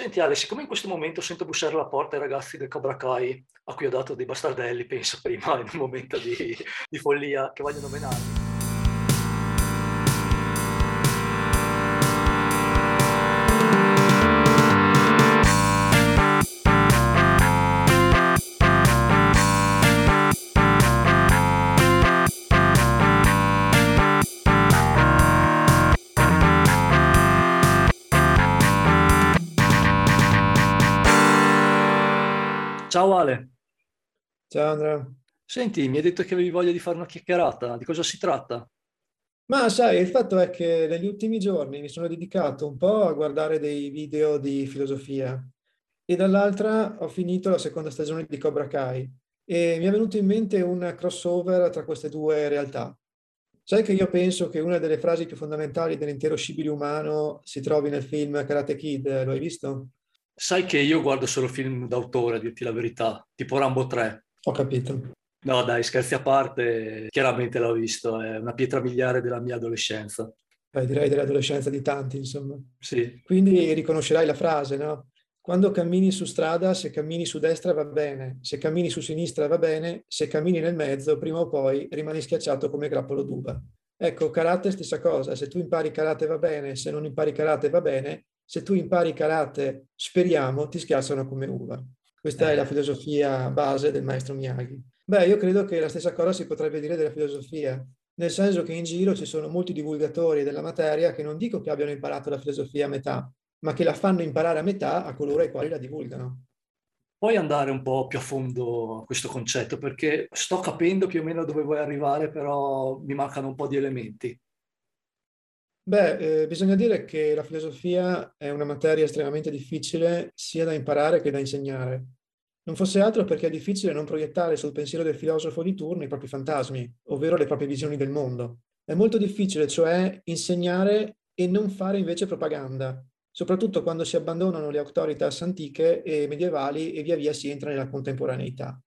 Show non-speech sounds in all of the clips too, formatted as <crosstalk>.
Senti Ale, siccome in questo momento sento bussare alla porta i ragazzi del Cobra Kai, a cui ho dato dei bastardelli, penso <laughs> prima, in un momento di, di follia, che vogliono menarmi, Ciao Ale. Ciao Andrea. Senti, mi hai detto che avevi voglia di fare una chiacchierata, di cosa si tratta? Ma sai, il fatto è che negli ultimi giorni mi sono dedicato un po' a guardare dei video di filosofia e dall'altra ho finito la seconda stagione di Cobra Kai e mi è venuto in mente un crossover tra queste due realtà. Sai che io penso che una delle frasi più fondamentali dell'intero scibile umano si trovi nel film Karate Kid, lo hai visto? Sai che io guardo solo film d'autore, a dirti la verità, tipo Rambo 3. Ho capito. No, dai, scherzi a parte, chiaramente l'ho visto, è una pietra miliare della mia adolescenza. Eh, direi dell'adolescenza di tanti, insomma. Sì. Quindi riconoscerai la frase, no? Quando cammini su strada, se cammini su destra va bene, se cammini su sinistra va bene, se cammini nel mezzo, prima o poi rimani schiacciato come grappolo d'uva. Ecco, karate stessa cosa, se tu impari karate va bene, se non impari karate va bene, se tu impari karate, speriamo, ti schiacciano come uva. Questa è la filosofia base del maestro Miyagi. Beh, io credo che la stessa cosa si potrebbe dire della filosofia, nel senso che in giro ci sono molti divulgatori della materia che non dico che abbiano imparato la filosofia a metà, ma che la fanno imparare a metà a coloro ai quali la divulgano. Puoi andare un po' più a fondo a questo concetto perché sto capendo più o meno dove vuoi arrivare, però mi mancano un po' di elementi. Beh, eh, bisogna dire che la filosofia è una materia estremamente difficile sia da imparare che da insegnare. Non fosse altro perché è difficile non proiettare sul pensiero del filosofo di turno i propri fantasmi, ovvero le proprie visioni del mondo. È molto difficile, cioè, insegnare e non fare invece propaganda, soprattutto quando si abbandonano le autoritas antiche e medievali e via via si entra nella contemporaneità.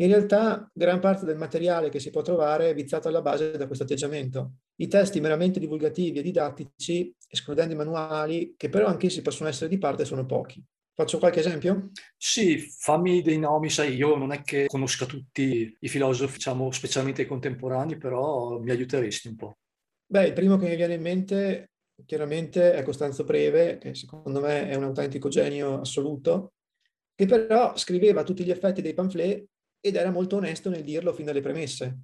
In realtà gran parte del materiale che si può trovare è viziato alla base da questo atteggiamento. I testi meramente divulgativi e didattici, escludendo i manuali, che però anch'essi possono essere di parte, sono pochi. Faccio qualche esempio? Sì, fammi dei nomi, sai, io non è che conosca tutti i filosofi, diciamo, specialmente i contemporanei, però mi aiuteresti un po'. Beh, il primo che mi viene in mente chiaramente è Costanzo Preve, che secondo me è un autentico genio assoluto, che però scriveva a tutti gli effetti dei pamphlet ed era molto onesto nel dirlo fin dalle premesse.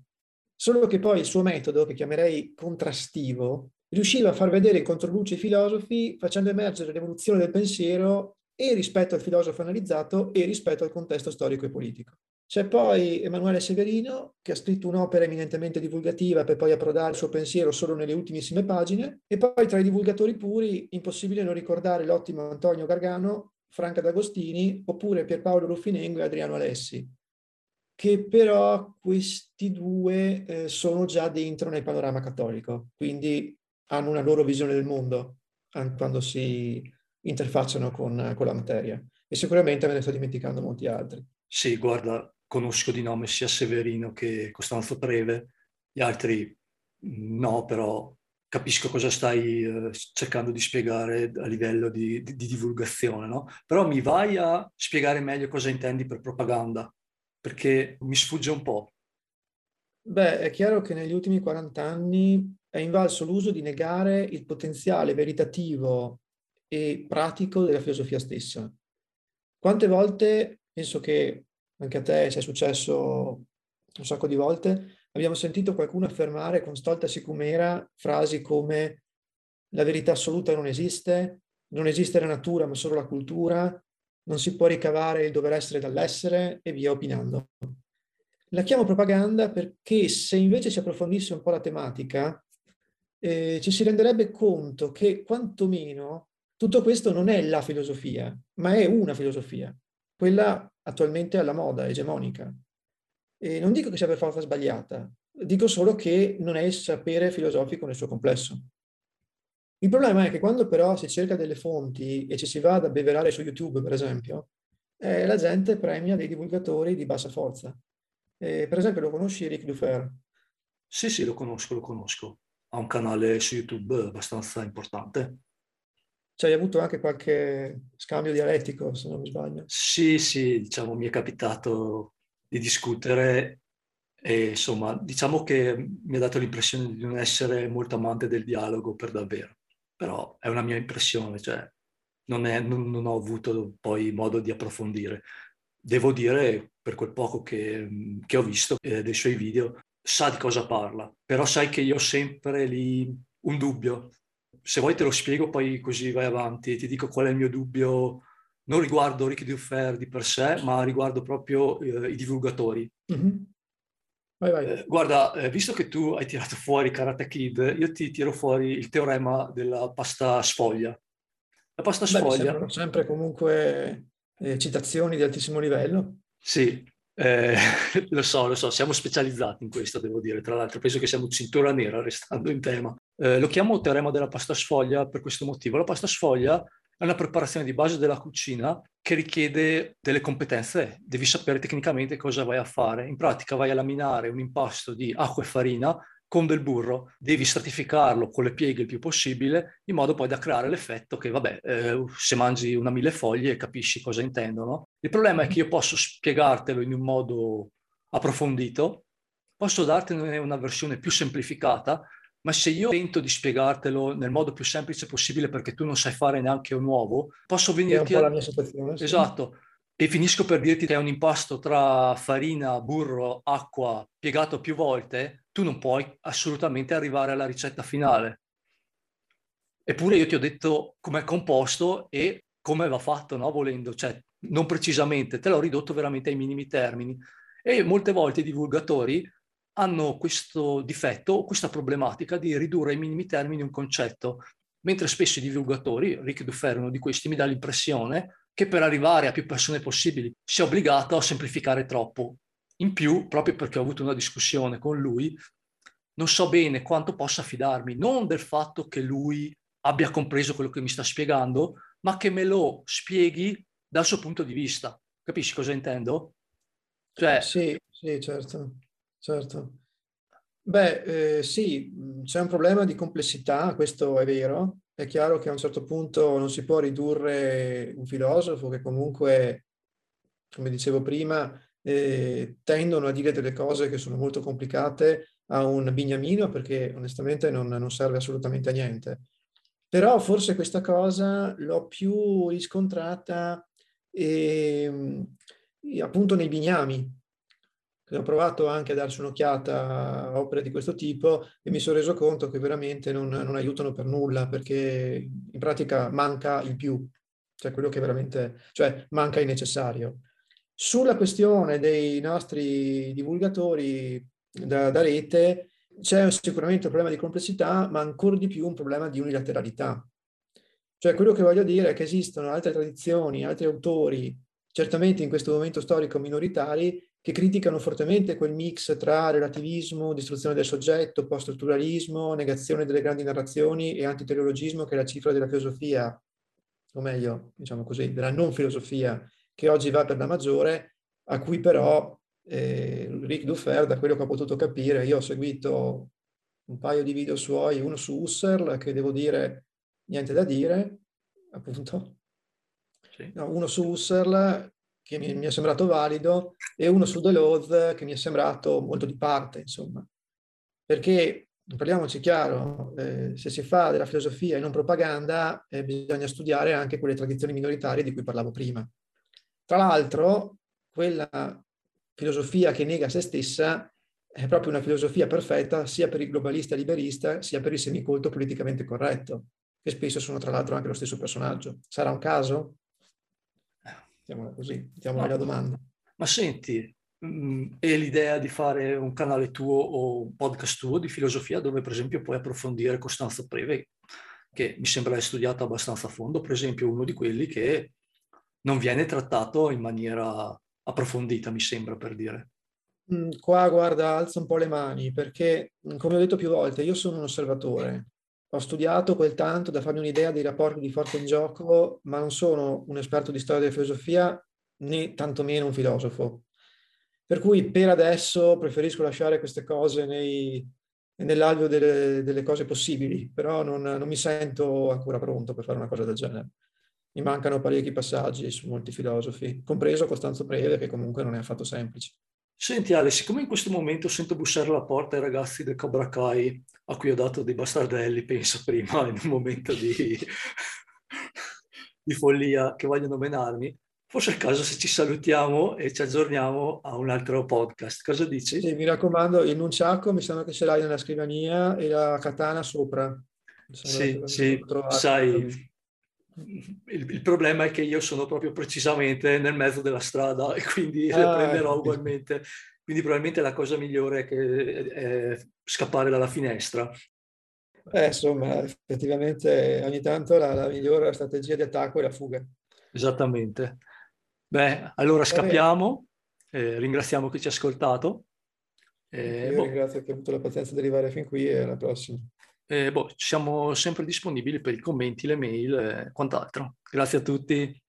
Solo che poi il suo metodo, che chiamerei contrastivo, riusciva a far vedere in controluce i filosofi facendo emergere l'evoluzione del pensiero e rispetto al filosofo analizzato e rispetto al contesto storico e politico. C'è poi Emanuele Severino, che ha scritto un'opera eminentemente divulgativa per poi approdare il suo pensiero solo nelle ultimissime pagine, e poi tra i divulgatori puri, impossibile non ricordare l'ottimo Antonio Gargano, Franca D'Agostini, oppure Pierpaolo Ruffinengo e Adriano Alessi, che però questi due eh, sono già dentro nel panorama cattolico, quindi hanno una loro visione del mondo quando si interfacciano con, con la materia. E sicuramente me ne sto dimenticando molti altri. Sì, guarda, conosco di nome sia Severino che Costanzo Preve, gli altri no, però capisco cosa stai eh, cercando di spiegare a livello di, di, di divulgazione, no? Però mi vai a spiegare meglio cosa intendi per propaganda perché mi sfugge un po'. Beh, è chiaro che negli ultimi 40 anni è invalso l'uso di negare il potenziale veritativo e pratico della filosofia stessa. Quante volte, penso che anche a te sia successo un sacco di volte, abbiamo sentito qualcuno affermare con stolta sicumera frasi come la verità assoluta non esiste, non esiste la natura ma solo la cultura, non si può ricavare il dover essere dall'essere e via opinando. La chiamo propaganda perché se invece si approfondisse un po' la tematica, eh, ci si renderebbe conto che quantomeno tutto questo non è la filosofia, ma è una filosofia, quella attualmente alla moda, egemonica. E non dico che sia per forza sbagliata, dico solo che non è il sapere filosofico nel suo complesso. Il problema è che quando però si cerca delle fonti e ci si va ad abbeverare su YouTube, per esempio, eh, la gente premia dei divulgatori di bassa forza. Eh, per esempio, lo conosci Eric Dufer? Sì, sì, lo conosco, lo conosco. Ha un canale su YouTube abbastanza importante. Cioè, hai avuto anche qualche scambio dialettico, se non mi sbaglio. Sì, sì, diciamo, mi è capitato di discutere e insomma, diciamo che mi ha dato l'impressione di non essere molto amante del dialogo per davvero, però è una mia impressione, cioè non, è, non, non ho avuto poi modo di approfondire. Devo dire, per quel poco che, che ho visto eh, dei suoi video, sa di cosa parla, però sai che io ho sempre lì un dubbio, se vuoi te lo spiego, poi così vai avanti. Ti dico qual è il mio dubbio, non riguardo Ricky Duffer di per sé, ma riguardo proprio eh, i divulgatori. Mm-hmm. Vai, vai. Eh, guarda, eh, visto che tu hai tirato fuori Karate Kid, io ti tiro fuori il teorema della pasta sfoglia. La pasta sfoglia... Beh, sempre comunque eh, citazioni di altissimo livello. Sì, eh, <laughs> lo so, lo so, siamo specializzati in questo, devo dire. Tra l'altro, penso che siamo cintura nera, restando in tema. Eh, lo chiamo teorema della pasta sfoglia per questo motivo. La pasta sfoglia è una preparazione di base della cucina che richiede delle competenze. Devi sapere tecnicamente cosa vai a fare. In pratica vai a laminare un impasto di acqua e farina con del burro, devi stratificarlo con le pieghe il più possibile, in modo poi da creare l'effetto che, vabbè, eh, se mangi una mille foglie capisci cosa intendono. Il problema è che io posso spiegartelo in un modo approfondito, posso dartene una versione più semplificata, ma se io tento di spiegartelo nel modo più semplice possibile perché tu non sai fare neanche un uovo, posso venirti... È un po' la mia situazione. Sì. Esatto. E finisco per dirti che è un impasto tra farina, burro, acqua piegato più volte, tu non puoi assolutamente arrivare alla ricetta finale. Eppure io ti ho detto com'è composto e come va fatto, no? Volendo, cioè non precisamente, te l'ho ridotto veramente ai minimi termini. E molte volte i divulgatori hanno questo difetto, questa problematica di ridurre ai minimi termini un concetto, mentre spesso i divulgatori, Rick Duffer uno di questi, mi dà l'impressione che per arrivare a più persone possibili sia obbligato a semplificare troppo. In più, proprio perché ho avuto una discussione con lui, non so bene quanto possa fidarmi, non del fatto che lui abbia compreso quello che mi sta spiegando, ma che me lo spieghi dal suo punto di vista. Capisci cosa intendo? Cioè, sì, sì, certo certo. Beh, eh, sì, c'è un problema di complessità, questo è vero. È chiaro che a un certo punto non si può ridurre un filosofo che comunque, come dicevo prima, eh, tendono a dire delle cose che sono molto complicate a un bignamino perché onestamente non, non serve assolutamente a niente. Però forse questa cosa l'ho più riscontrata eh, appunto nei bignami, ho provato anche a darci un'occhiata a opere di questo tipo e mi sono reso conto che veramente non, non, aiutano per nulla perché in pratica manca il più, cioè quello che veramente, cioè manca il necessario. Sulla questione dei nostri divulgatori da, da rete c'è sicuramente un problema di complessità, ma ancora di più un problema di unilateralità. Cioè quello che voglio dire è che esistono altre tradizioni, altri autori, certamente in questo momento storico minoritari, che criticano fortemente quel mix tra relativismo, distruzione del soggetto, post-strutturalismo, negazione delle grandi narrazioni e antiteologismo, che è la cifra della filosofia, o meglio, diciamo così, della non filosofia, che oggi va per la maggiore, a cui però eh, Rick Duffer, da quello che ho potuto capire, io ho seguito un paio di video suoi, uno su Husserl, che devo dire niente da dire, appunto, sì. no, uno su Husserl che mi, mi, è sembrato valido e uno su Deleuze che mi è sembrato molto di parte, insomma. Perché, parliamoci chiaro, eh, se si fa della filosofia e non propaganda, eh, bisogna studiare anche quelle tradizioni minoritarie di cui parlavo prima. Tra l'altro, quella filosofia che nega se stessa è proprio una filosofia perfetta sia per il globalista liberista sia per il semicolto politicamente corretto, che spesso sono tra l'altro anche lo stesso personaggio. Sarà un caso? Mettiamola così, no, la domanda. Ma senti, mh, mm, è l'idea di fare un canale tuo o un podcast tuo di filosofia dove per esempio puoi approfondire Costanzo Preve, che mi sembra hai studiato abbastanza a fondo, per esempio uno di quelli che non viene trattato in maniera approfondita, mi sembra per dire. Mm, qua guarda, alza un po' le mani perché, mm, come ho detto più volte, io sono un osservatore ho studiato quel tanto da farmi un'idea dei rapporti di forza in gioco, ma non sono un esperto di storia della filosofia né tantomeno un filosofo. Per cui per adesso preferisco lasciare queste cose nei, nell'alveo delle, delle, cose possibili, però non, non, mi sento ancora pronto per fare una cosa del genere. Mi mancano parecchi passaggi su molti filosofi, compreso Costanzo Preve, che comunque non è affatto semplice. Senti Ale, siccome in questo momento sento bussare alla porta i ragazzi del Cobra Kai, a cui ho dato dei bastardelli, penso <laughs> prima, in un momento di, <laughs> di follia, che vogliono menarmi, Forse è il caso se ci salutiamo e ci aggiorniamo a un altro podcast. Cosa dici? Sì, mi raccomando, il nunciaco mi sembra che ce l'hai nella scrivania e la katana sopra. Sì, sì, sai, il, il, problema è che io sono proprio precisamente nel mezzo della strada e quindi ah, le prenderò ugualmente. Quindi probabilmente la cosa migliore è, che, è scappare dalla finestra. Eh, insomma, effettivamente ogni tanto la, la migliore strategia di attacco è la fuga. Esattamente. Beh, allora scappiamo, eh, ringraziamo chi ci ha ascoltato. Eh, Io boh. ringrazio chi ha avuto la pazienza di arrivare fin qui e alla prossima. Eh, boh, siamo sempre disponibili per i commenti, le mail e quant'altro. Grazie a tutti.